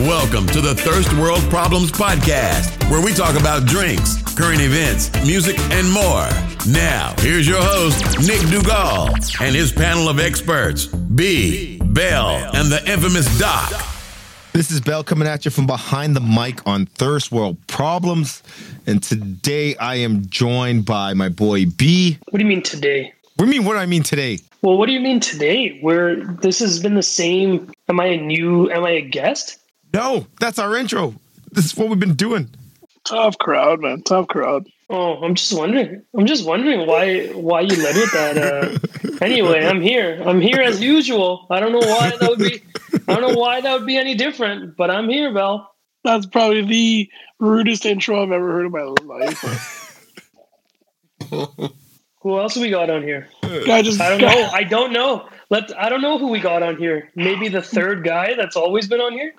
Welcome to the Thirst World Problems Podcast, where we talk about drinks, current events, music, and more. Now, here's your host, Nick Dugal, and his panel of experts, B, Bell, and the infamous Doc. This is Bell coming at you from behind the mic on Thirst World Problems. And today I am joined by my boy B. What do you mean today? What do you mean? What do I mean today? Well, what do you mean today? Where this has been the same? Am I a new? Am I a guest? No, that's our intro. This is what we've been doing. Tough crowd, man. Tough crowd. Oh, I'm just wondering. I'm just wondering why why you led with that. Uh, anyway, I'm here. I'm here as usual. I don't know why that would be. I don't know why that would be any different, but I'm here, Val. That's probably the rudest intro I've ever heard in my life. Who else we got on here? Guy just I don't know. I don't know. Let I don't know who we got on here. Maybe the third guy that's always been on here.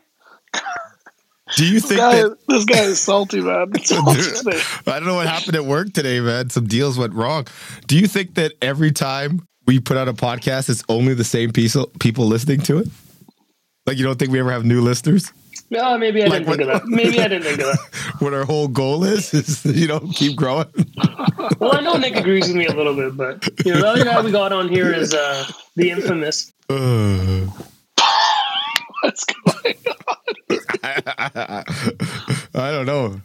Do you This think guy, that? this guy is salty, man. Today. I don't know what happened at work today, man. Some deals went wrong. Do you think that every time we put out a podcast, it's only the same people people listening to it? Like you don't think we ever have new listeners? No, maybe I Like didn't think of that. Maybe I didn't think of that. What our whole goal is is you know keep growing. Well, I know Nick agrees with me a little bit, but you know the other guy we got on here is uh, the infamous. Uh, What's going on? I don't know.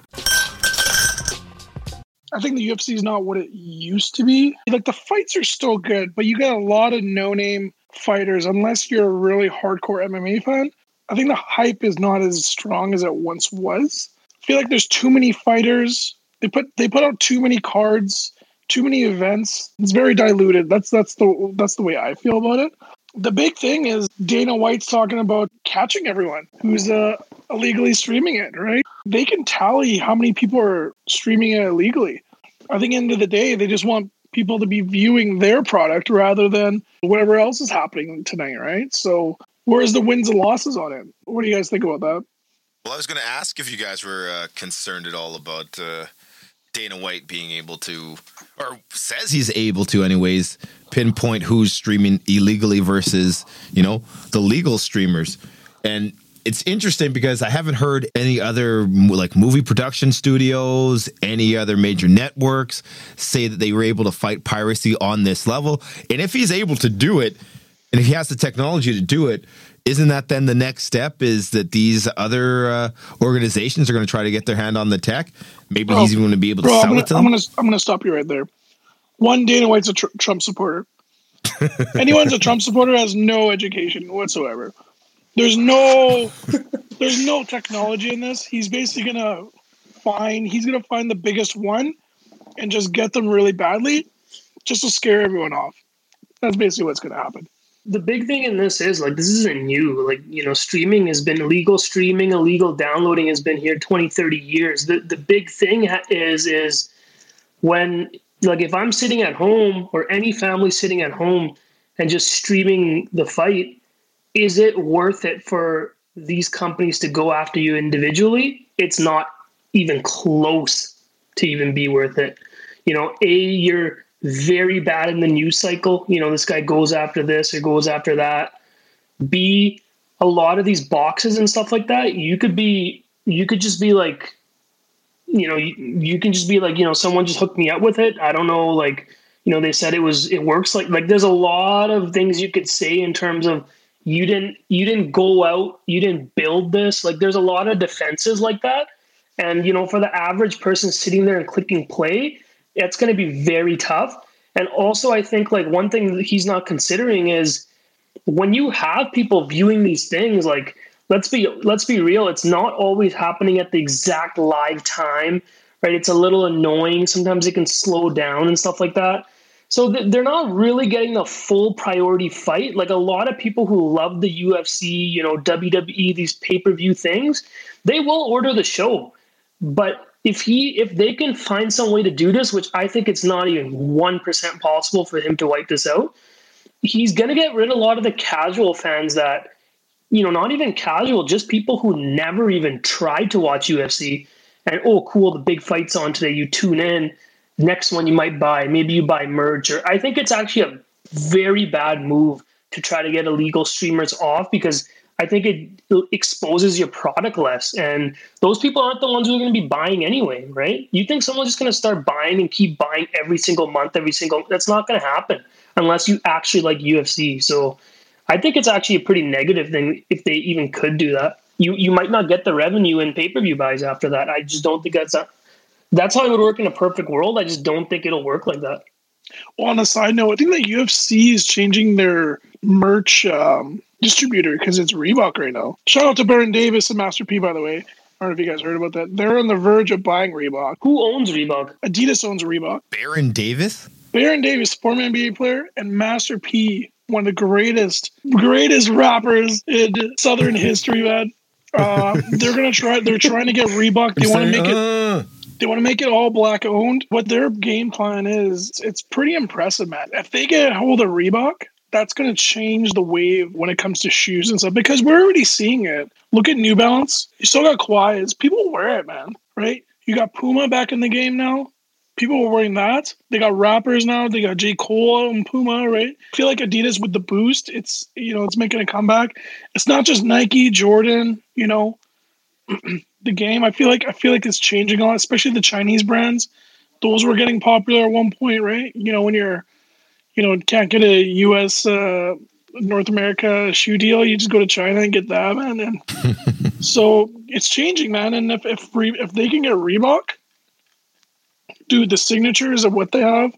I think the UFC is not what it used to be. Like the fights are still good, but you got a lot of no-name fighters. Unless you're a really hardcore MMA fan, I think the hype is not as strong as it once was. I feel like there's too many fighters. They put they put out too many cards, too many events. It's very diluted. That's that's the that's the way I feel about it. The big thing is Dana White's talking about catching everyone who's uh, illegally streaming it, right? They can tally how many people are streaming it illegally. I think end of the day, they just want people to be viewing their product rather than whatever else is happening tonight, right? So where's the wins and losses on it? What do you guys think about that? Well, I was going to ask if you guys were uh, concerned at all about uh, Dana White being able to, or says he's able to, anyways, pinpoint who's streaming illegally versus, you know, the legal streamers. And it's interesting because I haven't heard any other like movie production studios, any other major networks say that they were able to fight piracy on this level. And if he's able to do it, and if he has the technology to do it, isn't that then the next step? Is that these other uh, organizations are going to try to get their hand on the tech? Maybe Bro, he's even going to be able to Bro, I'm sell gonna, it to I'm them. gonna I'm gonna stop you right there. One, Dana White's a tr- Trump supporter. Anyone's a Trump supporter has no education whatsoever. There's no there's no technology in this. He's basically gonna find he's gonna find the biggest one and just get them really badly just to scare everyone off. That's basically what's gonna happen. The big thing in this is like this isn't new. Like you know, streaming has been illegal. Streaming, illegal downloading has been here 20, 30 years. The the big thing is is when like if I'm sitting at home or any family sitting at home and just streaming the fight, is it worth it for these companies to go after you individually? It's not even close to even be worth it. You know, A, you're very bad in the news cycle. You know, this guy goes after this or goes after that. B, a lot of these boxes and stuff like that, you could be, you could just be like, you know, you, you can just be like, you know, someone just hooked me up with it. I don't know, like, you know, they said it was, it works like, like there's a lot of things you could say in terms of you didn't, you didn't go out, you didn't build this. Like there's a lot of defenses like that. And, you know, for the average person sitting there and clicking play, it's going to be very tough. And also, I think like one thing that he's not considering is when you have people viewing these things, like let's be let's be real, it's not always happening at the exact live time, right? It's a little annoying. Sometimes it can slow down and stuff like that. So th- they're not really getting the full priority fight. Like a lot of people who love the UFC, you know, WWE, these pay per view things, they will order the show. But if he if they can find some way to do this, which I think it's not even one percent possible for him to wipe this out, he's gonna get rid of a lot of the casual fans that, you know, not even casual, just people who never even tried to watch UFC. And oh, cool, the big fight's on today. You tune in. Next one you might buy. Maybe you buy merch. Or I think it's actually a very bad move to try to get illegal streamers off because I think it exposes your product less. And those people aren't the ones who are going to be buying anyway, right? You think someone's just going to start buying and keep buying every single month, every single, that's not going to happen unless you actually like UFC. So I think it's actually a pretty negative thing if they even could do that. You, you might not get the revenue in pay-per-view buys after that. I just don't think that's a, that's how it would work in a perfect world. I just don't think it'll work like that. Well, on a side note, I think the UFC is changing their merch um, distributor because it's Reebok right now. Shout out to Baron Davis and Master P, by the way. I don't know if you guys heard about that. They're on the verge of buying Reebok. Who owns Reebok? Adidas owns Reebok. Baron Davis? Baron Davis, former NBA player, and Master P, one of the greatest, greatest rappers in Southern history, man. Uh, they're gonna try. They're trying to get Reebok. They want to make it. They want to make it all black owned. What their game plan is, it's pretty impressive, man. If they get a hold of Reebok, that's going to change the wave when it comes to shoes and stuff because we're already seeing it. Look at New Balance. You still got Kawhi's. People wear it, man. Right? You got Puma back in the game now. People are wearing that. They got rappers now. They got J. Cole and Puma, right? I feel like Adidas with the boost, it's you know, it's making a comeback. It's not just Nike, Jordan, you know, the game. I feel like I feel like it's changing a lot, especially the Chinese brands. Those were getting popular at one point, right? You know, when you're, you know, can't get a U.S. Uh, North America shoe deal, you just go to China and get that, man. And so it's changing, man. And if if Re- if they can get Reebok, dude, the signatures of what they have,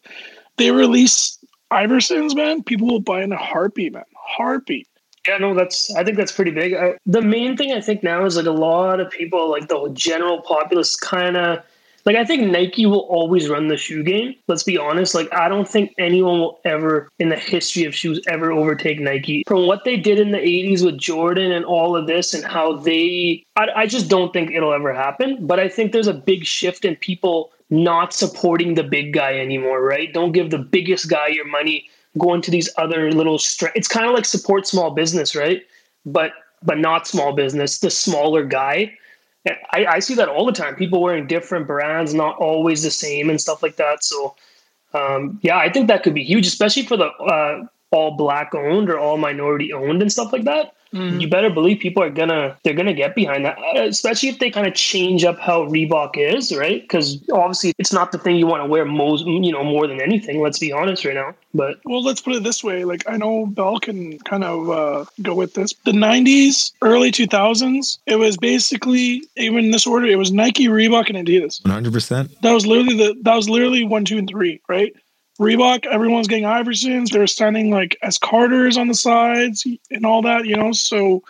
they release Iversons, man. People will buy in a heartbeat, man. Heartbeat. Yeah, no, that's. I think that's pretty big. I, the main thing I think now is like a lot of people, like the general populace, kind of like. I think Nike will always run the shoe game. Let's be honest. Like, I don't think anyone will ever, in the history of shoes, ever overtake Nike. From what they did in the '80s with Jordan and all of this, and how they, I, I just don't think it'll ever happen. But I think there's a big shift in people not supporting the big guy anymore. Right? Don't give the biggest guy your money go into these other little it's kind of like support small business right? But but not small business the smaller guy. I, I see that all the time people wearing different brands not always the same and stuff like that. So um, yeah i think that could be huge especially for the uh, all black owned or all minority owned and stuff like that you better believe people are gonna they're gonna get behind that uh, especially if they kind of change up how reebok is right because obviously it's not the thing you want to wear most you know more than anything let's be honest right now but Well, let's put it this way. Like, I know Bell can kind of uh, go with this. The 90s, early 2000s, it was basically, even in this order, it was Nike, Reebok, and Adidas. 100%. That was literally the, that was literally one, two, and three, right? Reebok, everyone's getting Iversons. They're standing like as Carters on the sides and all that, you know. So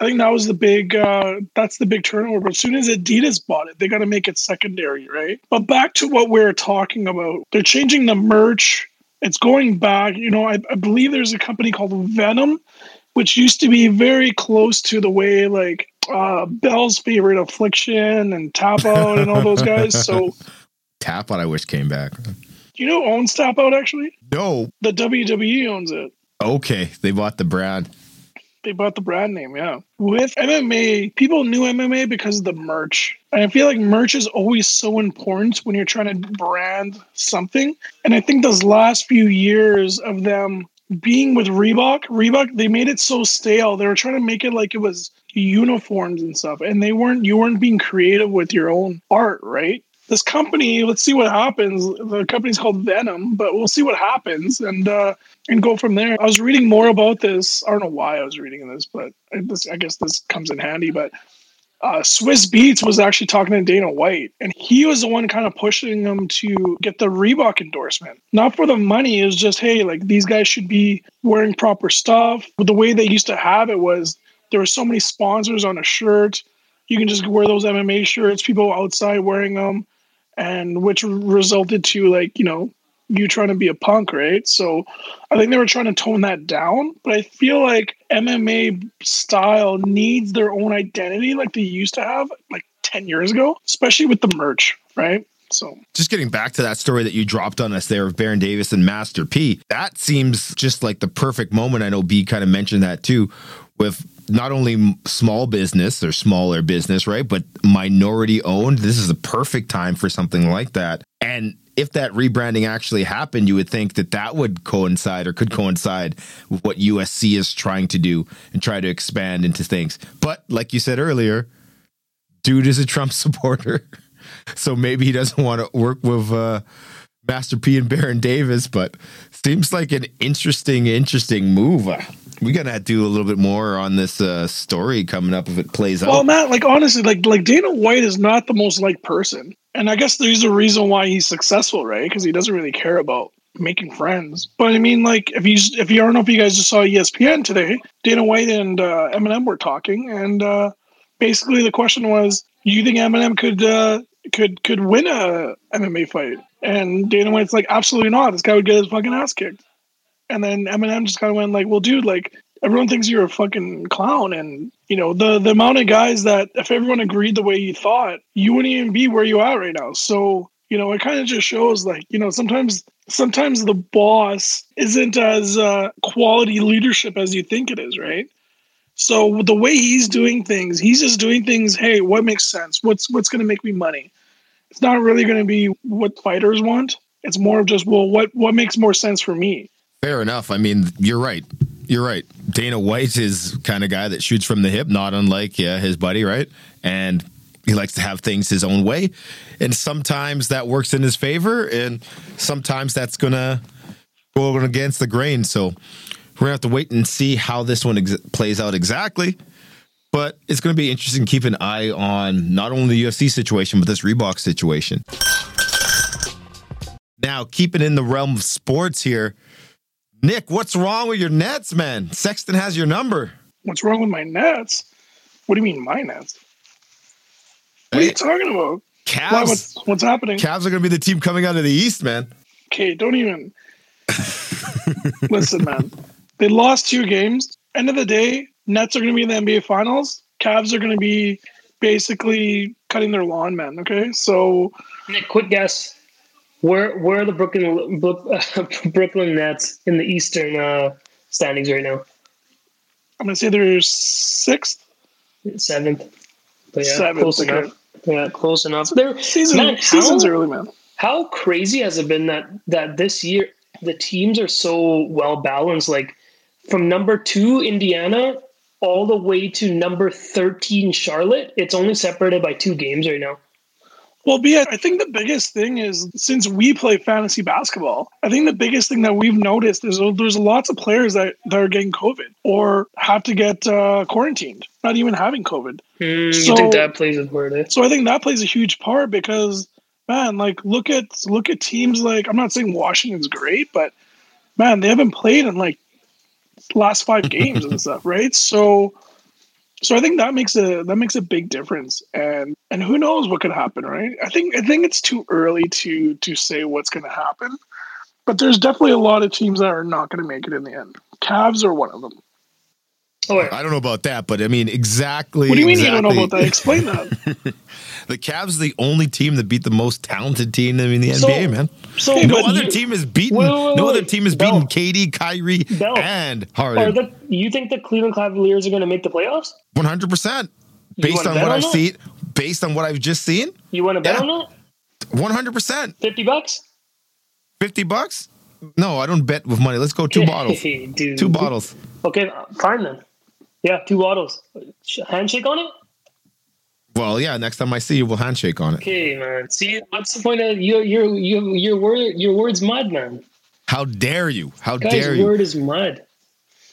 I think that was the big uh that's the big turnover. But as soon as Adidas bought it, they gotta make it secondary, right? But back to what we are talking about. They're changing the merch. It's going back, you know, I, I believe there's a company called Venom, which used to be very close to the way like uh Bell's favorite affliction and Tap Out and all those guys. So Tap Out, I wish came back. You know who owns Tap Out actually? No. The WWE owns it. Okay. They bought the brand. They bought the brand name, yeah. With MMA, people knew MMA because of the merch. And I feel like merch is always so important when you're trying to brand something. And I think those last few years of them being with Reebok, Reebok, they made it so stale. They were trying to make it like it was uniforms and stuff. And they weren't you weren't being creative with your own art, right? This company, let's see what happens. The company's called Venom, but we'll see what happens and uh and go from there. I was reading more about this. I don't know why I was reading this, but I, this, I guess this comes in handy. But uh, Swizz Beatz was actually talking to Dana White, and he was the one kind of pushing them to get the Reebok endorsement. Not for the money, it was just, hey, like these guys should be wearing proper stuff. But the way they used to have it was there were so many sponsors on a shirt. You can just wear those MMA shirts, people outside wearing them, and which resulted to like, you know, you trying to be a punk, right? So I think they were trying to tone that down, but I feel like MMA style needs their own identity like they used to have like 10 years ago, especially with the merch, right? So Just getting back to that story that you dropped on us there of Baron Davis and Master P, that seems just like the perfect moment. I know B kind of mentioned that too, with not only small business or smaller business, right? But minority owned. This is a perfect time for something like that. And if that rebranding actually happened, you would think that that would coincide or could coincide with what UFC is trying to do and try to expand into things. But like you said earlier, dude is a Trump supporter, so maybe he doesn't want to work with uh, Master P and Baron Davis. But seems like an interesting, interesting move. Uh, we gotta do a little bit more on this uh, story coming up if it plays out. Well. Matt, like honestly, like like Dana White is not the most like person, and I guess there's a reason why he's successful, right? Because he doesn't really care about making friends. But I mean, like if you if you I don't know if you guys just saw ESPN today, Dana White and uh, Eminem were talking, and uh, basically the question was, you think Eminem could uh, could could win a MMA fight? And Dana White's like, absolutely not. This guy would get his fucking ass kicked. And then Eminem just kind of went like, well, dude, like everyone thinks you're a fucking clown and you know the the amount of guys that if everyone agreed the way you thought you wouldn't even be where you are right now so you know it kind of just shows like you know sometimes sometimes the boss isn't as uh, quality leadership as you think it is right so the way he's doing things he's just doing things hey what makes sense what's what's going to make me money it's not really going to be what fighters want it's more of just well what what makes more sense for me Fair enough. I mean, you're right. You're right. Dana White is kind of guy that shoots from the hip, not unlike yeah, his buddy, right? And he likes to have things his own way. And sometimes that works in his favor, and sometimes that's gonna go against the grain. So we're gonna have to wait and see how this one ex- plays out exactly. But it's going to be interesting to keep an eye on not only the UFC situation, but this Reebok situation. Now, keeping in the realm of sports here, Nick, what's wrong with your Nets, man? Sexton has your number. what's wrong with my nets what do you mean my nets what are you talking about Why, Cavs, what's, what's happening? Cavs are going to be the team coming out of the East, man. Okay, don't even. Listen, man. They lost two games. End of the day, Nets are going to be in the NBA Finals. Cavs are going to be basically cutting their lawn, man. Okay, so Nick, quick guess. Where where are the Brooklyn Brooklyn Nets in the Eastern uh, standings right now? I'm going to say they're sixth. Seventh. But yeah, Seventh, close okay. enough. Yeah, close enough. They're, Season, man, season's how, early, man. how crazy has it been that that this year the teams are so well balanced? Like from number two Indiana all the way to number thirteen Charlotte. It's only separated by two games right now. Well, Bia, I think the biggest thing is since we play fantasy basketball, I think the biggest thing that we've noticed is there's lots of players that, that are getting COVID or have to get uh, quarantined, not even having COVID. Hmm, So- you think that plays a part? Eh? So I think that plays a huge part because man, like look at look at teams like I'm not saying Washington's great, but man, they haven't played in like last five games and stuff, right? So so I think that makes a that makes a big difference. And and who knows what could happen, right? I think I think it's too early to to say what's gonna happen. But there's definitely a lot of teams that are not gonna make it in the end. Cavs are one of them. Oh, wait. I don't know about that, but I mean, exactly. What do you mean you don't know exactly. about that? Explain that. The Cavs are the only team that beat the most talented team in the So- NBA, man. so Hey, No other you- team has beaten. Wait, wait, no other team has Bell. beaten KD, Kyrie, Bell. and Harden. the, you think the Cleveland Cavaliers are going to make the playoffs? One hundred percent. Based on what I've seen, based on what I've just seen, You want to bet Yeah. on that? one hundred percent. Fifty bucks? Fifty bucks? No, I don't bet with money. Let's go two bottles. Dude. Two bottles. Okay, fine then. Yeah, two bottles. Handshake on it? Well, yeah. Next time I see you, we'll handshake on it. Okay, man. See, what's the point of your your your your word? Your word's mud, man. How dare you? How Guy's dare you? word is mud.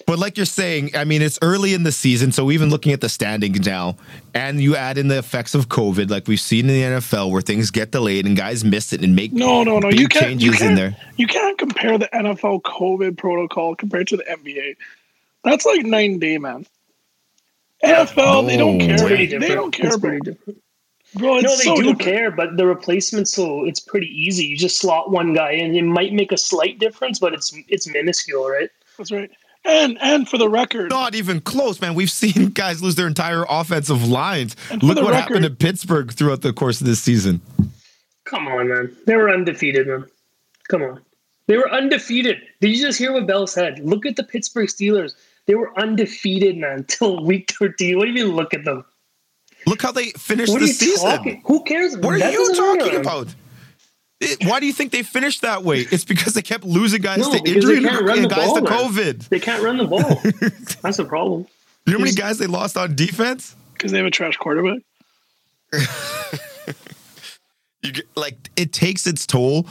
But like you're saying, I mean, it's early in the season, so even looking at the standings now, and you add in the effects of COVID, like we've seen in the NFL, where things get delayed and guys miss it and make No, no, no. big You can't. You changes in can't, there. you can't compare the NFL COVID protocol compared to the NBA. That's like nine day, man. NFL, they don't Oh. care. It's pretty They don't care, it's bro. pretty different. Bro, it's No, they so do different. care, but the replacement's so it's pretty easy. You just slot one guy in. It might make a slight difference, but it's it's minuscule, right? That's right. And and for the record, Not even close, man. We've seen guys lose their entire offensive lines. Look what record- happened to Pittsburgh throughout the course of this season. Come on, man. They were undefeated, man. Come on. They were undefeated. Did you just hear what Bell said? Look at the Pittsburgh Steelers. They were undefeated, man, till week 13. What do you mean look at them? Look how they finished What are the you season. talking? Who cares? What are That you doesn't matter. talking about? It- why do you think they finished that way? It's because they kept losing guys No, to because injury they can't and the guys ball, to man. COVID. They can't run the ball. That's the problem. You know how many guys they lost on defense? because they have a trash quarterback. You get, like it takes its toll,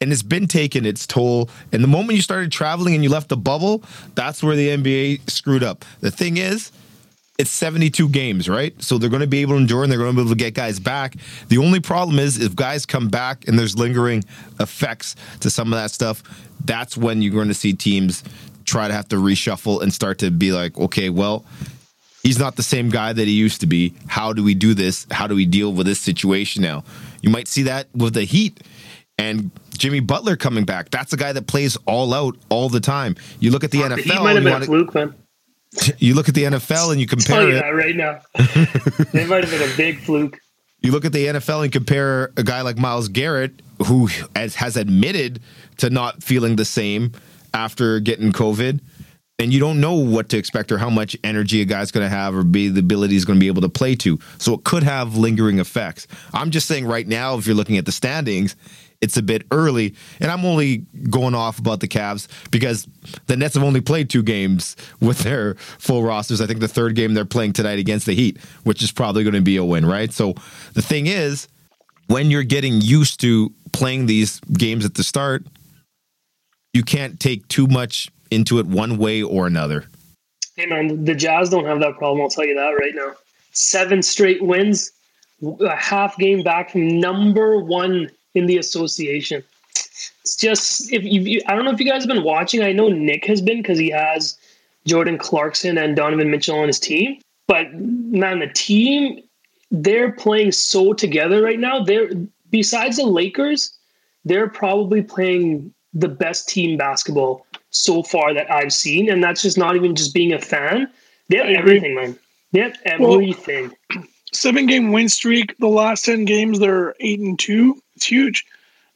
and it's been taking its toll. And the moment you started traveling and you left the bubble, that's where the NBA screwed up. The thing is, it's 72 games, right? So they're going to be able to endure and they're going to be able to get guys back. The only problem is if guys come back and there's lingering effects to some of that stuff, that's when you're going to see teams try to have to reshuffle and start to be like, okay, well, he's not the same guy that he used to be. How do we do this? How do we deal with this situation now? You might see that with the Heat and Jimmy Butler coming back. That's a guy that plays all out all the time. You look at the NFL, might have been a wanna- fluke, man. you look at the NFL and you Tell compare you it. that right now. they might have been a big fluke. You look at the NFL and compare a guy like Myles Garrett, who has, has admitted to not feeling the same after getting COVID, and you don't know what to expect or how much energy a guy's going to have or be the ability he's going to be able to play to. So it could have lingering effects. I'm just saying right now, if you're looking at the standings, it's a bit early, and I'm only going off about the Cavs because the Nets have only played two games with their full rosters. I think the third game they're playing tonight against the Heat, which is probably going to be a win, right? So the thing is, when you're getting used to playing these games at the start, you can't take too much into it one way or another. Hey man, the Jazz don't have that problem. I'll tell you that right now. Seven straight wins, a half game back from number one in the association. It's just if you, I don't know if you guys have been watching. I know Nick has been because he has Jordan Clarkson and Donovan Mitchell on his team. But man, the team they're playing so together right now. They're besides the Lakers, they're probably playing the best team basketball so far that I've seen, and that's just not even just being a fan. They have everything, man. They have Well- everything. Seven game win streak. The last ten games, they're eight and two. It's huge.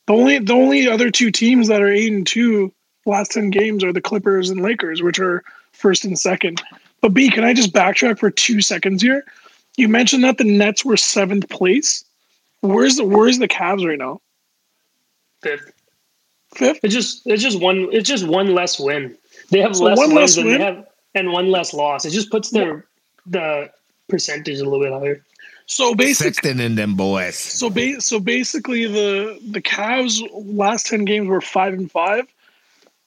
The only the only other two teams that are eight and two last ten games are the Clippers and Lakers, which are first and second. But B, can I just backtrack for two seconds here? You mentioned that the Nets were seventh place. Where's the Where's the Cavs right now? Fifth. Fifth. It's just it's just one it's just one less win. They have So less one wins less than win? they have and one less loss. It just puts their the percentage a little bit higher. So basically, Sexton and them boys. So ba- so basically the the Cavs last 10 games were 5 and 5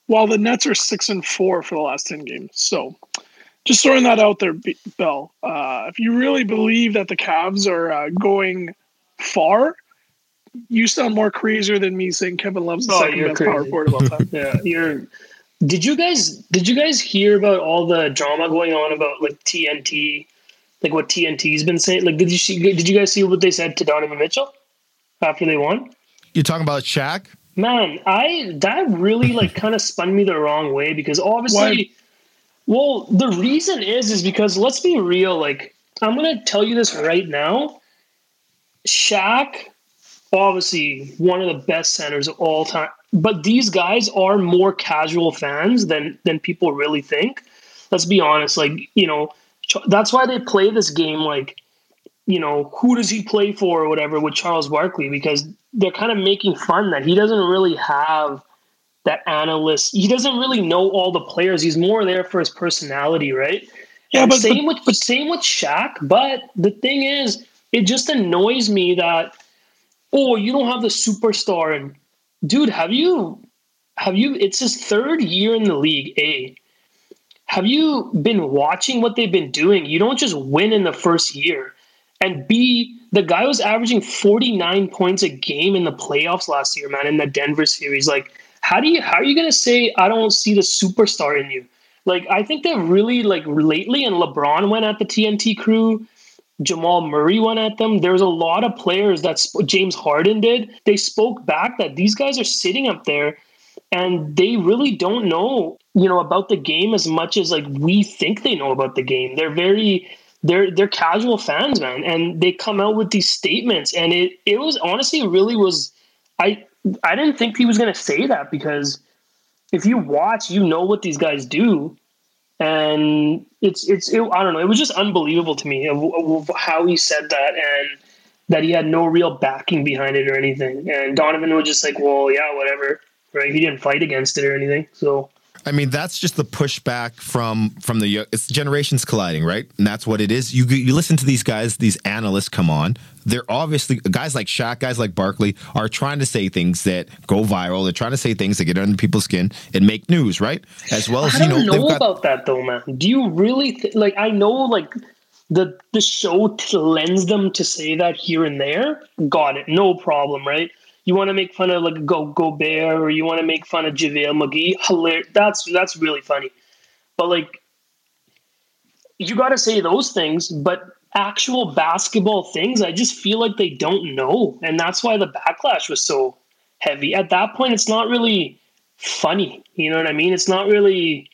while the Nets are 6 and 4 for the last 10 games. So just throwing that out there B- Bell. Uh, if you really believe that the Cavs are uh, going far, you sound more crazier than me saying Kevin Love's the Oh, second you're best power forward of all time. Yeah, you're. Did you guys did you guys hear about all the drama going on about like TNT, like what TNT's been saying? Like, did you see? Did you guys see what they said to Donovan Mitchell after they won? You're talking about Shaq? Man, I that really like kind of spun me the wrong way because obviously, well, the reason is is because let's be real. Like, I'm gonna tell you this right now. Shaq, obviously one of the best centers of all time, but these guys are more casual fans than than people really think. Let's be honest. Like, you know, that's why they play this game like you know, who does he play for or whatever with Charles Barkley because they're kind of making fun that he doesn't really have that analyst. He doesn't really know all the players. He's more there for his personality, right? Yeah, And but- same with but same with Shaq. But the thing is, it just annoys me that oh, you don't have the superstar. And dude, have you have you? It's his third year in the league. A have you been watching what they've been doing? You don't just win in the first year. And B, the guy was averaging 49 points a game in the playoffs last year, man, in the Denver series. Like, how do you how are you gonna say I don't see the superstar in you? Like, I think they've really like lately, and LeBron went at the TNT crew. Jamal Murray went at them. There's a lot of players that sp- James Harden did. They spoke back that these guys are sitting up there and they really don't know, you know, about the game as much as like we think they know about the game. They're very they're they're casual fans, man, and they come out with these statements and it it was honestly really was I I didn't think he was going to say that because if you watch, you know what these guys do and it's it's it, I don't know. It was just unbelievable to me of, of how he said that, and that he had no real backing behind it or anything. And Donovan was just like, well, yeah, whatever, right? He didn't fight against it or anything. So I mean, that's just the pushback from from the it's generations colliding, right? And that's what it is. You you listen to these guys, these analysts come on. They're obviously guys like Shaq, guys like Barkley are trying to say things that go viral. They're trying to say things that get under people's skin and make news, right? As well as I you know, don't know, got, about that though, man. Do you really th- like? I know like the the show lends them to say that here and there. Got it, no problem, right? You want to make fun of like Go Gobert or you want to make fun of JaVale McGee, hilarious. That's that's really funny. But like you got to say those things, but actual basketball things, I just feel like they don't know, and that's why the backlash was so heavy. At that point, it's not really funny. You know what I mean? It's not really.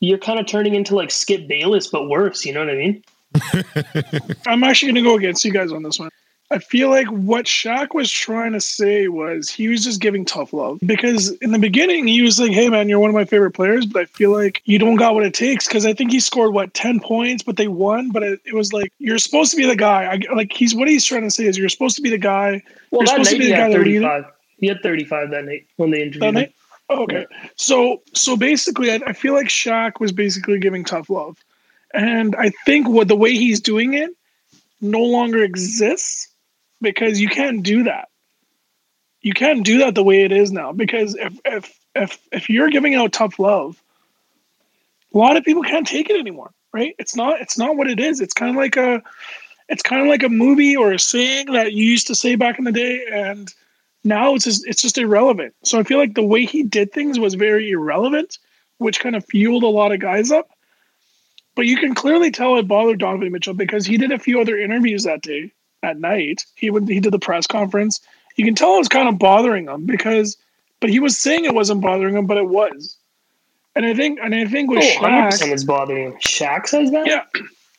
You're kind of turning into like Skip Bayless, but worse. You know what I mean? I'm actually going to go against you guys on this one. I feel like what Shaq was trying to say was he was just giving tough love because in the beginning he was like, "Hey man, you're one of my favorite players," but I feel like you don't got what it takes because I think he scored what ten points, but they won. But it, it was like you're supposed to be the guy. I, like he's what he's trying to say is you're supposed to be the guy. Well, you're supposed to be he the had guy 35. He had 35 that night when they interviewed him. Oh, okay, so so basically, I, I feel like Shaq was basically giving tough love, and I think what the way he's doing it no longer exists because you can't do that. You can't do that the way it is now because if if if if you're giving out tough love, a lot of people can't take it anymore, right? It's not it's not what it is. It's kind of like a it's kind of like a movie or a saying that you used to say back in the day and now it's just it's just irrelevant. So I feel like the way he did things was very irrelevant, which kind of fueled a lot of guys up. But you can clearly tell it bothered Donovan Mitchell because he did a few other interviews that day at night. He would he did the press conference. You can tell it was kind of bothering him because, but he was saying it wasn't bothering him, but it was. And I think and I think with Oh, 100% Shaq, it's bothering. Shaq says that? yeah,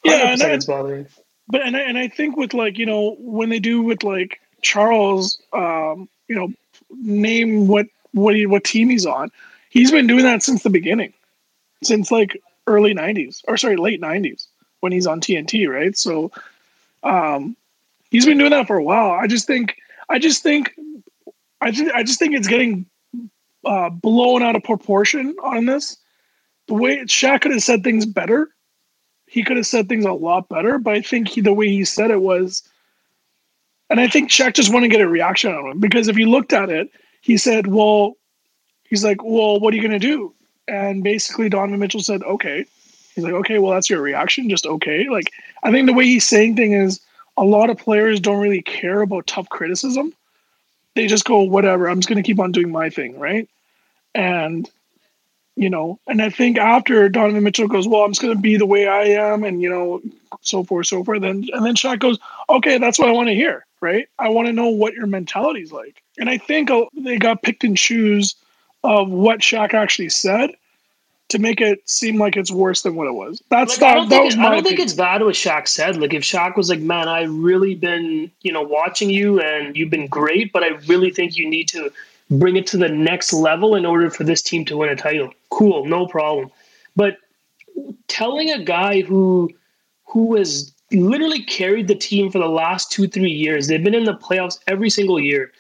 yeah, and I, it's bothering but and I, and I think with like you know when they do with like Charles, um, you know, name what what he what team he's on. He's been doing that since the beginning, since like early '90s or sorry late '90s when he's on TNT, right? So, um, he's been doing that for a while. I just think I just think I just I just think it's getting uh, blown out of proportion on this. The way Shaq could have said things better, he could have said things a lot better. But I think he, the way he said it was, and I think Shaq just wanted to get a reaction out of him because if you looked at it, he said, "Well, he's like, well, what are you gonna do?" And basically, Donovan Mitchell said, "Okay." He's like, "Okay, well, that's your reaction, just okay." Like, I think the way he's saying thing is, a lot of players don't really care about tough criticism. They just go, "Whatever, I'm just gonna keep on doing my thing," right? And you know, and I think after Donovan Mitchell goes, well, I'm just going to be the way I am, and you know, so forth, so forth. Then and then Shaq goes, okay, that's what I want to hear, right? I want to know what your mentality is like. And I think uh, they got picked and choose of what Shaq actually said to make it seem like it's worse than what it was. That's Like, I don't, That think, was it- I don't think it's bad what Shaq said. Like if Shaq was like, "Man, I really been you know watching you and you've been great, but I really think you need to bring it to the next level in order for this team to win a title." Cool, no problem. But telling a guy who who has literally carried the team for the last two three years, they've been in the playoffs every single year.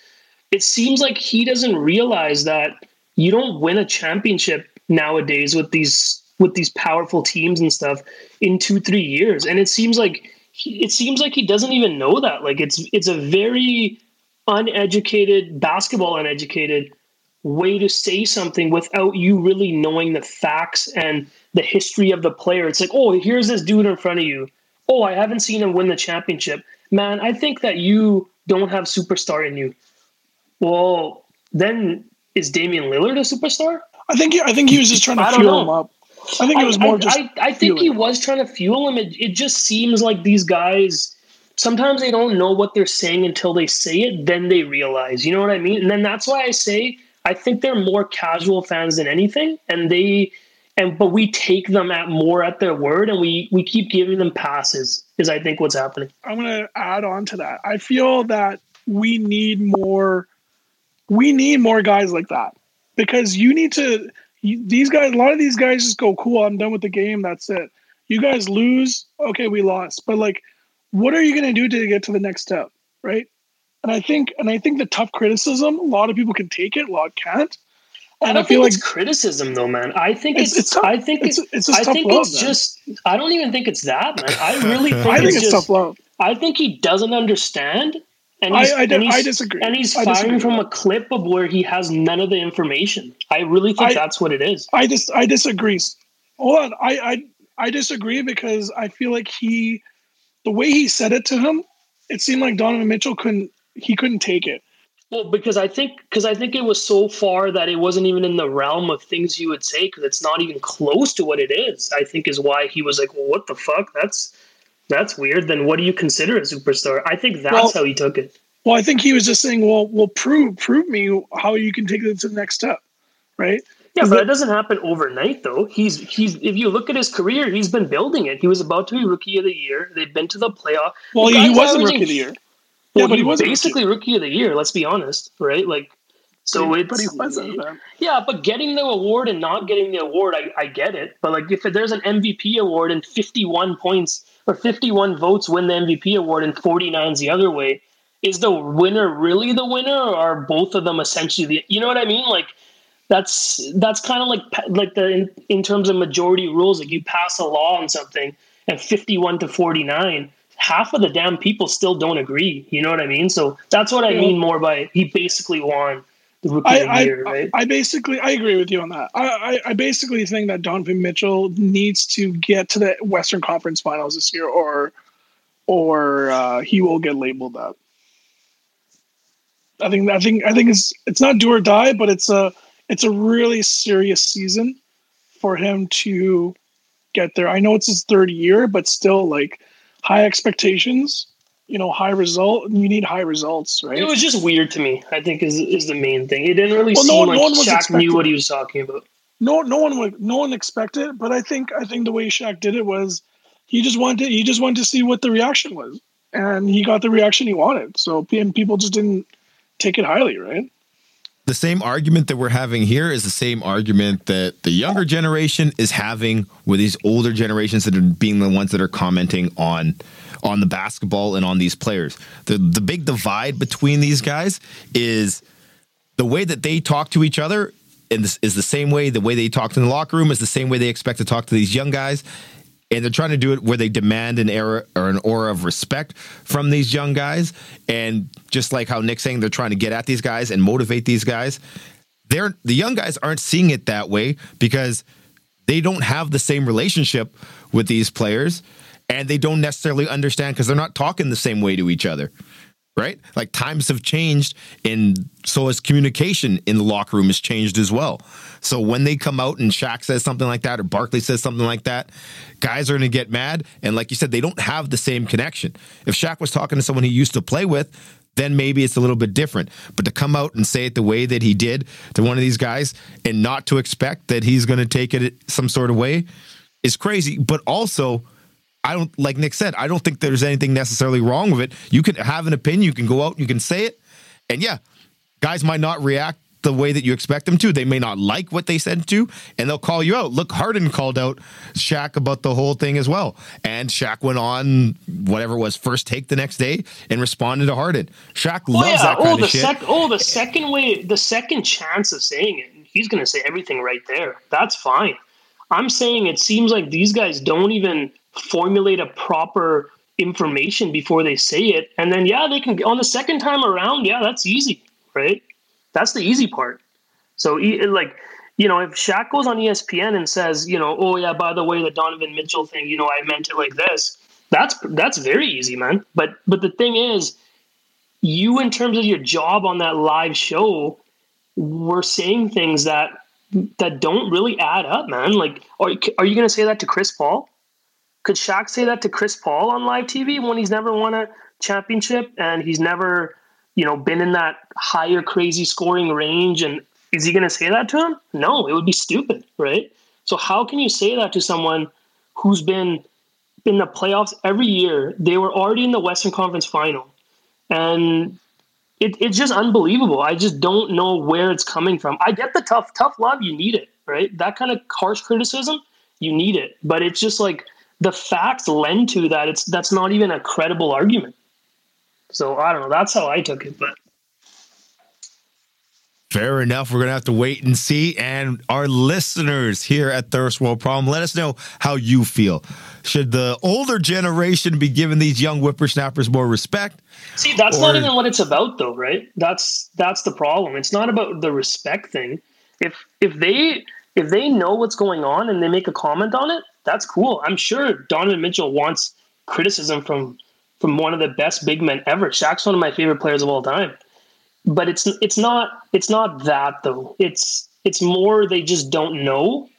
It seems like he doesn't realize that you don't win a championship nowadays with these with these powerful teams and stuff in two three years. And it seems like he, it seems like he doesn't even know that. Like it's it's a very uneducated basketball uneducated way to say something without you really knowing the facts and the history of the player. It's like oh here's this dude in front of you. Oh i haven't seen him win the championship. Man i think that you don't have superstar in you. Well then is Damian Lillard a superstar? I think. He, I think he was just trying to fuel know. him up. I think it was I, more I, just. I, I think he fueling. was trying to fuel him. It, it just seems like these guys sometimes they don't know what they're saying until they say it, then they realize. You know what I mean? And then that's why I say I think they're more casual fans than anything, and they and but we take them at more at their word, and we we keep giving them passes. Is I think what's happening. I'm going to add on to that. I feel that we need more. We need more guys like that because you need to. You, these guys, a lot of these guys just go, "Cool, I'm done with the game. That's it." You guys lose, okay, we lost, but like, what are you going to do to get to the next step? right? And I think and I think the tough criticism, a lot of people can take it, a lot can't. And I, I feel like it's criticism though, man. I think it's, it's, it's I think it's, it's, I think love, it's man. just I don't even think it's that, man. I really think I think it's, tough love. I think he doesn't understand and he's, I, I, and he's, I disagree. And he's firing from a clip of where he has none of the information. I really think I, that's what it is. I just I disagree. Hold on. I, I I disagree because I feel like he the way he said it to him, it seemed like Donovan Mitchell couldn't he couldn't take it. Well, because I think because I think it was so far that it wasn't even in the realm of things you would say because it's not even close to what it is. I think is why he was like, "Well, what the fuck? That's that's weird. Then what do you consider a superstar?" I think that's well, how he took it. Well, I think he was just saying, "Well, well, prove prove me how you can take it to the next step." Right? Yeah, but that doesn't happen overnight, though. He's he's if you look at his career, he's been building it. He was about to be rookie of the year. They've been to the playoff. Well, the he wasn't rookie of the year. Well, yeah, but he, he was basically rookie. rookie. of the year. Let's be honest, right? Like, so but it's but he wasn't. Man. Yeah, but getting the award and not getting the award, I, I get it. But like, if there's an MVP award and 51 points or 51 votes win the MVP award and 49's the other way, is the winner really the winner, or are both of them essentially the? You know what I mean? Like that's that's kind of like like the in, in terms of majority rules like you pass a law on something and 51 to 49 half of the damn people still don't agree you know what i mean so that's what i mean more by he basically won the rookie I, the year right? I, I basically i agree with you on that. I, I, I basically think that donovan mitchell needs to get to the western conference finals this year or or uh, he will get labeled that i think i think i think it's it's not do or die but it's a it's a really serious season for him to get there. I know it's his third year, but still like high expectations, you know, high result. You need high results, right? It was just weird to me. I think is is the main thing. It didn't really well, seem no, like no Shaq knew what he was talking about. No, no one would, no one expected. But I think I think the way Shaq did it was he just wanted he just wanted to see what the reaction was, and he got the reaction he wanted. So people just didn't take it highly, right? the same argument that we're having here is the same argument that the younger generation is having with these older generations that are being the ones that are commenting on on the basketball and on these players. The the big divide between these guys is the way that they talk to each other and this is the same way the way they talked in the locker room is the same way they expect to talk to these young guys and they're trying to do it where they demand an era or an aura of respect from these young guys. And just like how Nick's saying, they're trying to get at these guys and motivate these guys. They're the young guys aren't seeing it that way because they don't have the same relationship with these players, and they don't necessarily understand because they're not talking the same way to each other right? Like times have changed, and so has communication in the locker room has changed as well. So when they come out and Shaq says something like that or Barkley says something like that, guys are going to get mad. And like you said, they don't have the same connection. If Shaq was talking to someone he used to play with, then maybe it's a little bit different. But to come out and say it the way that he did to one of these guys and not to expect that he's going to take it some sort of way is crazy. But also, I don't like Nick said, I don't think there's anything necessarily wrong with it. You can have an opinion, you can go out, you can say it. And yeah, guys might not react the way that you expect them to. They may not like what they said to, and they'll call you out. Look, Harden called out Shaq about the whole thing as well. And Shaq went on whatever it was first take the next day and responded to Harden. Shaq oh, loves yeah. that kind oh, the of shit. Sec- oh, the second way, the second chance of saying it, he's going to say everything right there. That's fine. I'm saying it seems like these guys don't even formulate a proper information before they say it. And then, yeah, they can, on the second time around, yeah, that's easy, right? That's the easy part. So, like, you know, if Shaq goes on ESPN and says, you know, oh yeah, by the way, the Donovan Mitchell thing, you know, I meant it like this. That's that's very easy, man. But but the thing is, you in terms of your job on that live show, were saying things that that don't really add up, man. Like, are are you going to say that to Chris Paul? Could Shaq say that to Chris Paul on live TV when he's never won a championship and he's never, you know, been in that higher crazy scoring range? And is he going to say that to him? No, it would be stupid, right? So how can you say that to someone who's been in the playoffs every year? They were already in the Western Conference Final, and it, it's just unbelievable. I just don't know where it's coming from. I get the tough, tough love. You need it, right? That kind of harsh criticism, you need it. But it's just like the facts lend to that. It's that's not even a credible argument. So I don't know. That's how I took it, but Fair enough. We're going to have to wait and see. And our listeners here at Thirst World Problem, let us know how you feel. Should the older generation be giving these young whippersnappers more respect? See, that's Or- not even what it's about, though, right? That's that's the problem. It's not about the respect thing. If if they if they know what's going on and they make a comment on it, that's cool. I'm sure Donovan Mitchell wants criticism from from one of the best big men ever. Shaq's one of my favorite players of all time. But it's it's not it's not that though. It's it's more they just don't know.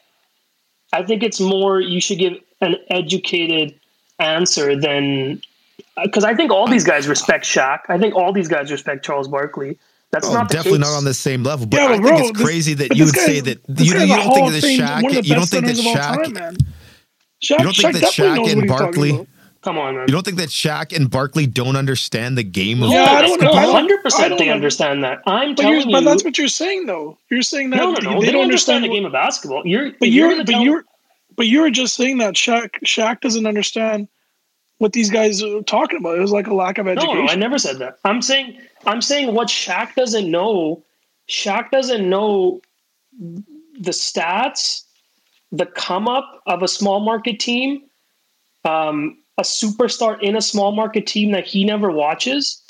I think it's more you should give an educated answer than because I think all these guys respect Shaq. I think all these guys respect Charles Barkley. That's Oh, not definitely not on the same level. But Yeah, I but think bro, it's this- crazy that you this would say that you, you don't think of that Fame- Shaq. one of the You don't think that centers of all Shaq. time, man. Shaq, You don't think Shaq that definitely Shaq and what he's talking Barkley- Come on, man. You don't think that Shaq and Barkley don't understand the game of basketball? yeah, I I don't don't know. I don't- Hundred I percent, don't they know. understand that. I'm But, telling you're, but that's what you're saying, though. You're saying that no, no, no. they, They, don't understand the game of basketball. You're, But you're, gonna but tell- you're, but you were just saying that Shaq, Shaq doesn't understand what these guys are talking about. It was like a lack of No, education. no, I never said that. I'm saying I'm saying what Shaq doesn't know. Shaq doesn't know the stats, the come up of a small market team, um, a superstar in a small market team that he never watches,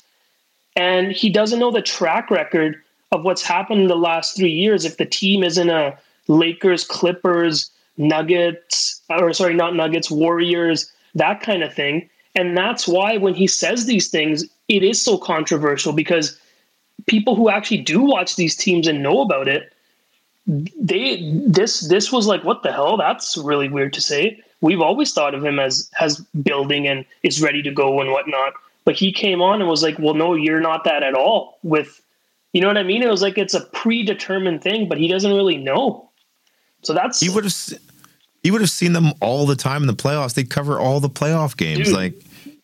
and he doesn't know the track record of what's happened in the last three years. If the team is in a Lakers, Clippers, Nuggets, or sorry, not Nuggets, Warriors, that kind of thing. And that's why when he says these things, it is so controversial because people who actually do watch these teams and know about it, they this this was like, what the hell? That's really weird to say. We've always thought of him as has building and is ready to go and whatnot. But he came on and was like, well, no, you're not that at all. With you know what I mean? It was like it's a predetermined thing, but he doesn't really know. So that's He would have. He would have seen them all the time in the playoffs. They cover all the playoff games. Dude. Like,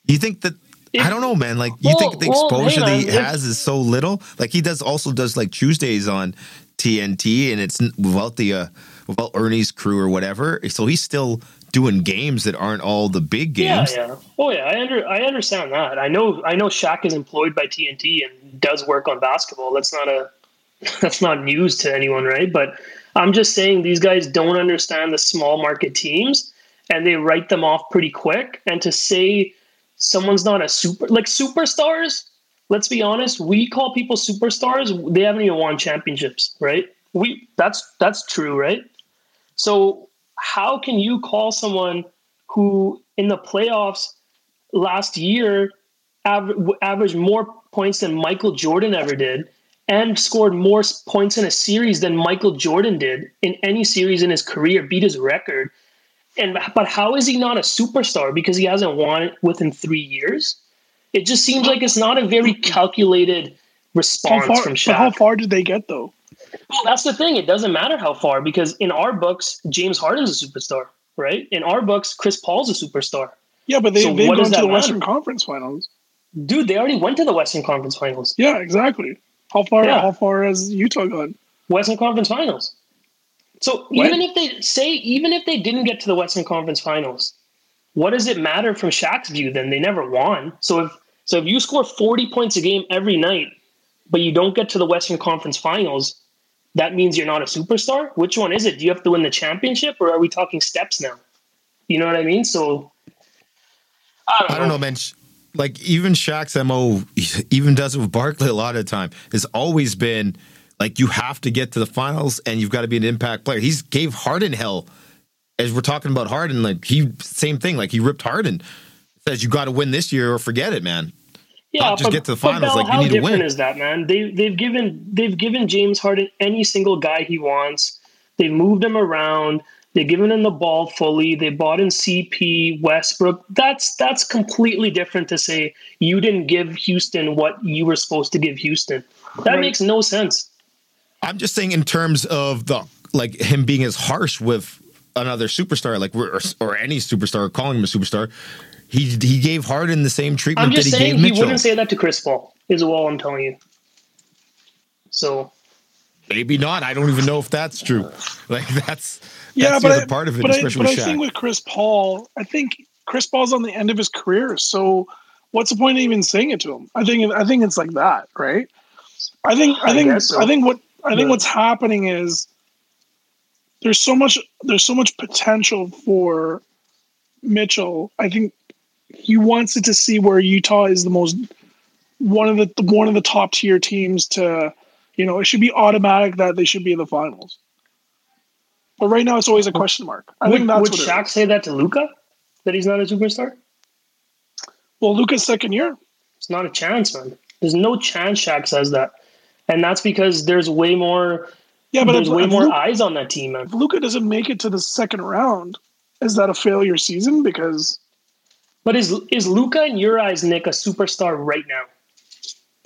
you think that? If- I don't know, man. Like, you Well, think the exposure hey, that he if- has is so little? Like, he does also does like Tuesdays on TNT, and it's without the uh, without Ernie's crew or whatever. So he's still doing games that aren't all the big Yeah, games. yeah. Oh yeah, I under I understand that. I know I know Shaq is employed by TNT and does work on basketball. That's not a that's not news to anyone, right? But I'm just saying these guys don't understand the small market teams and they write them off pretty quick. And to say someone's not a super like superstars, let's be honest, we call people superstars, they haven't even won championships, right? We that's that's true, right? So how can you call someone who in the playoffs last year aver- averaged more points than Michael Jordan ever did and scored more points in a series than Michael Jordan did in any series in his career, beat his record. And but how is he not a superstar because he hasn't won it within 3 years? It just seems like it's not a very calculated how response far, from but how far did they get though? Well, that's the thing. It doesn't matter how far because in our books, James Harden's a superstar, right? In our books, Chris Paul's a superstar. Yeah, but they, So they've gone to the matter? Western Conference Finals. Dude, they already went to the Western Conference Finals. Yeah, exactly. How far? Yeah. How far has Utah gone? Western Conference Finals. So even if they say, even if they didn't get to the Western Conference Finals, what does it matter from Shaq's view? Then they never won. So if so, if you score forty points a game every night, but you don't get to the Western Conference Finals, that means you're not a superstar. Which one is it? Do you have to win the championship, or are we talking steps now? You know what I mean? So I don't, I don't know, man. Like even Shaq's mo, even does it with Barkley a lot of the time. Has always been like you have to get to the finals and you've got to be an impact player. He's gave Harden hell. As we're talking about Harden, like he same thing. Like he ripped Harden. Says you got to win this year or forget it, man. Yeah, Not just get to the finals, Bell, like, you how need to different win. is that, man? They they've given they've given James Harden any single guy he wants. They've moved him around. They've given him the ball fully. They bought in CP Westbrook. That's that's completely different to say you didn't give Houston what you were supposed to give Houston. That Right. makes no sense. I'm just saying in terms of the like him being as harsh with another superstar, like or, or any superstar, calling him a superstar. He he gave Harden the same treatment I'm that just he saying gave he wouldn't say that to Chris Paul. Is all I'm telling you. So Maybe not. I don't even know if that's true. Like that's Yeah, that's but the I, part of it, but I, especially but with I think with Chris Paul, I think Chris Paul's on the end of his career. So what's the point of even saying it to him? I think I think it's like that, right? I think I I think so. I think what I think Yeah. what's happening is there's so much there's so much potential for Mitchell. I think he wants it to see where Utah is the most one of the one of the top tier teams to you know it should be automatic that they should be in the finals. But right now it's always a question mark. I would, think that's would Shaq say that to Luka? That he's not a superstar? Well, Luka's second year. It's not a chance, man. There's no chance Shaq says that. And that's because there's way more Yeah, but there's if, way if more Luka- eyes on that team, man. if Luka doesn't make it to the second round, is that a failure season? Because But is is Luka in your eyes, Nick, a superstar right now?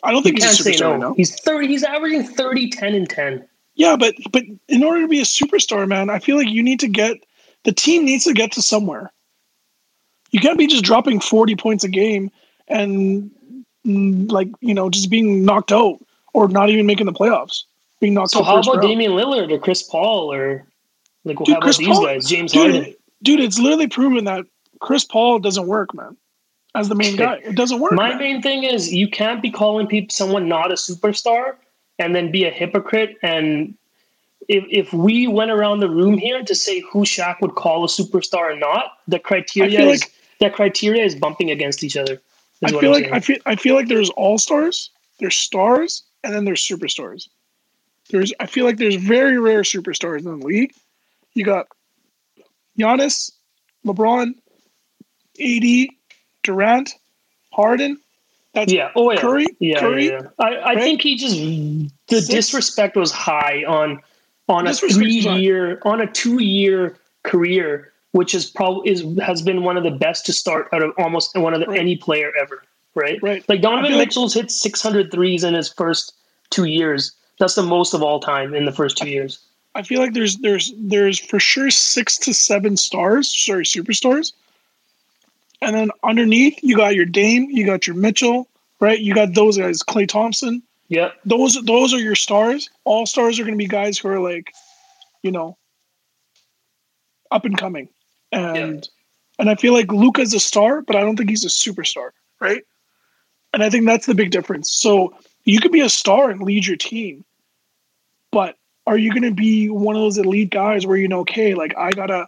I don't You think can't he's a superstar no. right now. He's thirty he's averaging 30, 10, and 10. Yeah, but but in order to be a superstar, man, I feel like you need to get the team needs to get to somewhere. You can't be just dropping forty points a game and mm, like you know just being knocked out or not even making the playoffs, being knocked So out. how about round. Damian Lillard or Chris Paul or like Dude, how about Chris these Paul- guys? James Harden. dude, dude? It's literally proven that Chris Paul doesn't work, man. As the main guy, it doesn't work. My man. main thing is you can't be calling people someone not a superstar and then be a hypocrite. And if if we went around the room here to say who Shaq would call a superstar or not, the criteria is like- that criteria is bumping against each other. I feel I'm like I feel I feel like there's all stars, there's stars, and then there's superstars. There's I feel like there's very rare superstars in the league. You got Giannis, LeBron, AD, Durant, Harden. That's yeah. Oh yeah. Curry, Yeah. Curry, yeah, yeah. I, I right? think he just the Six. disrespect was high on on a three year on a two year career, which is probably is has been one of the best to start out of almost one of the, Right. any player ever. Right. Right. Like Donovan like- Mitchell's hit 600 threes in his first two years. That's the most of all time in the first two years. I feel like there's there's there's for sure six to seven stars, sorry, superstars. And then underneath you got your Dame, you got your Mitchell, right? You got those guys, Klay Thompson. Yep. those those are your stars. All stars are going to be guys who are like, you know, up and coming, and and I feel like Luka's a star, but I don't think he's a superstar, right? And I think that's the big difference. So you could be a star and lead your team, but are you going to be one of those elite guys where you know, okay, like I gotta,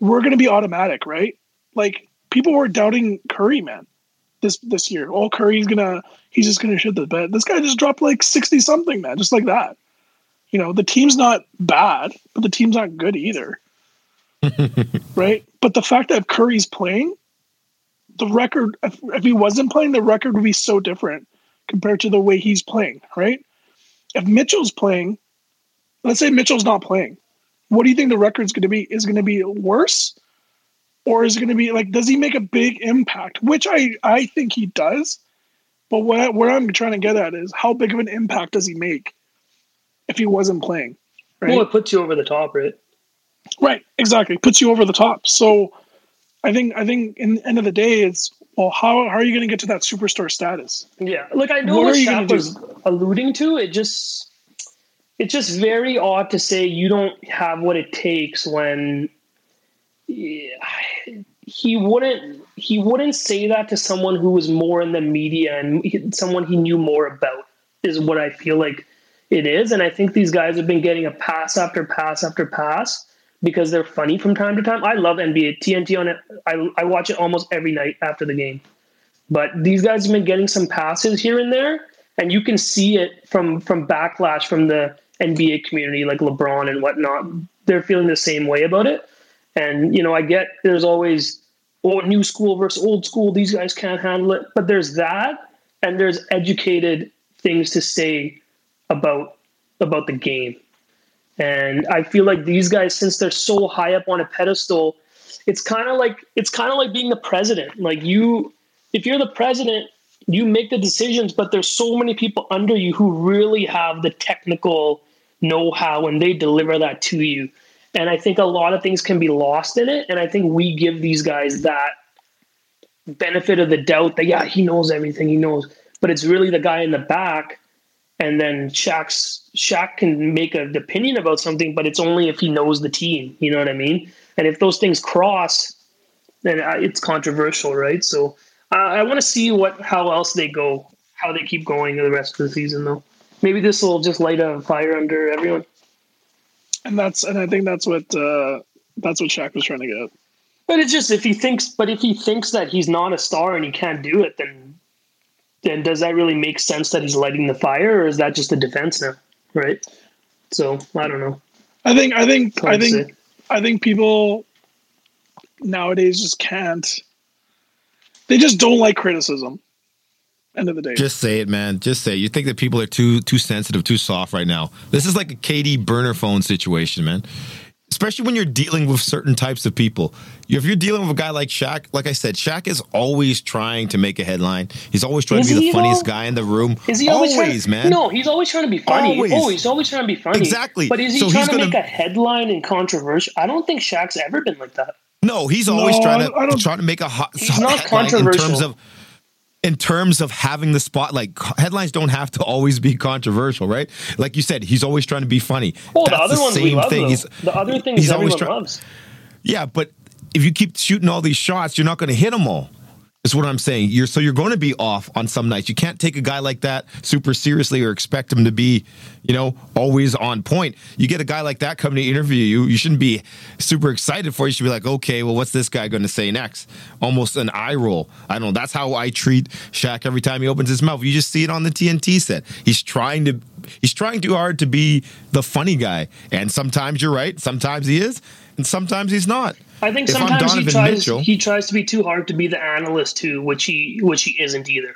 we're going to be automatic, right? Like people were doubting Curry, man, this this year. Oh, Curry's gonna he's just gonna shit the bed. This guy just dropped like 60 something, man, just like that. You know, the team's not bad, but the team's not good either. right? But the fact that Curry's playing, the record, if, if he wasn't playing, the record would be so different compared to the way he's playing, right? If Mitchell's playing, let's say Mitchell's not playing, what do you think the record's going to be? Is it going to be worse? Or is it going to be like, does he make a big impact? Which I, I think he does. But what, I, what I'm trying to get at is how big of an impact does he make if he wasn't playing? Right? Well, it puts you over the top, right? Right, exactly. Puts you over the top. So I think I think in the end of the day it's well how, how are you going to get to that superstar status? Yeah, look, I know What what, Shaq was alluding to. It just, it's just very odd to say you don't have what it takes when he wouldn't. He wouldn't say that to someone who was more in the media and someone he knew more about. Is what I feel like it is, and I think these guys have been getting a pass after pass after pass because they're funny from time to time. I love NBA TNT on it. I I watch it almost every night after the game. But these guys have been getting some passes here and there, and you can see it from from backlash from the NBA community, like LeBron and whatnot. They're feeling the same way about it. And you know, I get there's always oh new school versus old school. These guys can't handle it. But there's that, and there's educated things to say about about the game. And I feel like these guys, since they're so high up on a pedestal, it's kind of like it's kind of like being the president. Like you, if you're the president, you make the decisions, but there's so many people under you who really have the technical know-how and they deliver that to you. And I think a lot of things can be lost in it. And I think we give these guys that benefit of the doubt that yeah, he knows everything, he knows. But it's really the guy in the back. And then Shaq's Shaq can make an opinion about something, but it's only if he knows the team. You know what I mean? And if those things cross, then uh, it's controversial, right? So Uh, I want to see what how else they go, how they keep going the rest of the season though. Maybe this will just light a fire under everyone. And that's and I think that's what uh, that's what Shaq was trying to get. But it's just if he thinks, but if he thinks that he's not a star and he can't do it, then then does that really make sense that he's lighting the fire, or is that just a defense now, right? So I don't know. I think I think I think say. I think people nowadays just can't. They just don't like criticism. End of the day. Just say it, man. Just say it. You think that people are too too sensitive, too soft right now. This is like a KD burner phone situation, man. Especially when you're dealing with certain types of people. If you're dealing with a guy like Shaq, like I said, Shaq is always trying to make a headline. He's always trying Is to be the funniest though? guy in the room. Is he always, trying, man? No, he's always trying to be funny. Always. Oh, he's always trying to be funny. Exactly. But is he So trying to gonna- make a headline and controversial? I don't think Shaq's ever been like that. No, he's always No, trying to trying to make a hot He's not headline in terms of in terms of having the spot. Like headlines don't have to always be controversial, right? Like you said, he's always trying to be funny. The That's other ones we same thing. He's- the other things he's always everyone try- loves. Yeah, but if you keep shooting all these shots, you're not going to hit them all. Is what I'm saying. You're so you're going to be off on some nights. You can't take a guy like that super seriously or expect him to be, you know, always on point. You get a guy like that coming to interview you, you shouldn't be super excited for. it. You should be like, okay, well, what's this guy going to say next? Almost an eye roll. I don't know. That's how I treat Shaq every time he opens his mouth. You just see it on the TNT set. He's trying to he's trying too hard to be the funny guy, and sometimes you're right, sometimes he is, and sometimes he's not. I think If sometimes he tries Mitchell- he tries to be too hard to be the analyst too, which he which he isn't either.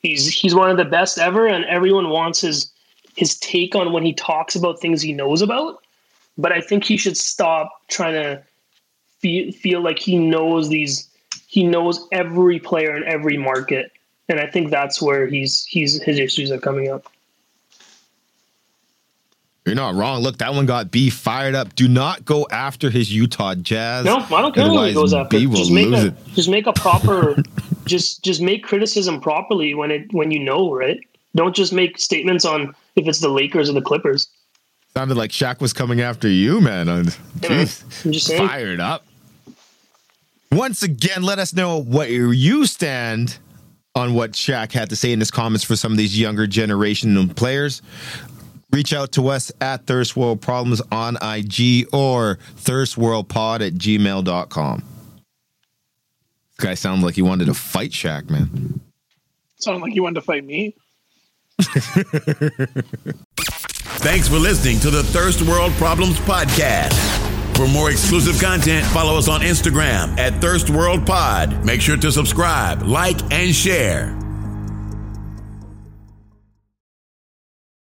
He's he's one of the best ever, and everyone wants his his take on when he talks about things he knows about. But I think he should stop trying to feel feel like he knows these he knows every player in every market, and I think that's where he's he's his issues are coming up. You're not wrong. Look, that one got B fired up. Do not go after his Utah Jazz. No, I don't care who he goes after. B will just make lose a it. just make a proper just just make criticism properly when it when you know, right? Don't just make statements on if it's the Lakers or the Clippers. Sounded like Shaq was coming after you, man. Uh, You know, Jeez. I'm just saying. Fired up. Once again, let us know what you stand on what Shaq had to say in his comments for some of these younger generation of players. Reach out to us at Thirst World Problems on IG or thirstworldpod at gmail.com. This guy sounds like he wanted to fight Shaq, man. Sounded like you wanted to fight me. Thanks for listening to the Thirst World Problems Podcast. For more exclusive content, follow us on Instagram at Thirst World Pod. Make sure to subscribe, like, and share.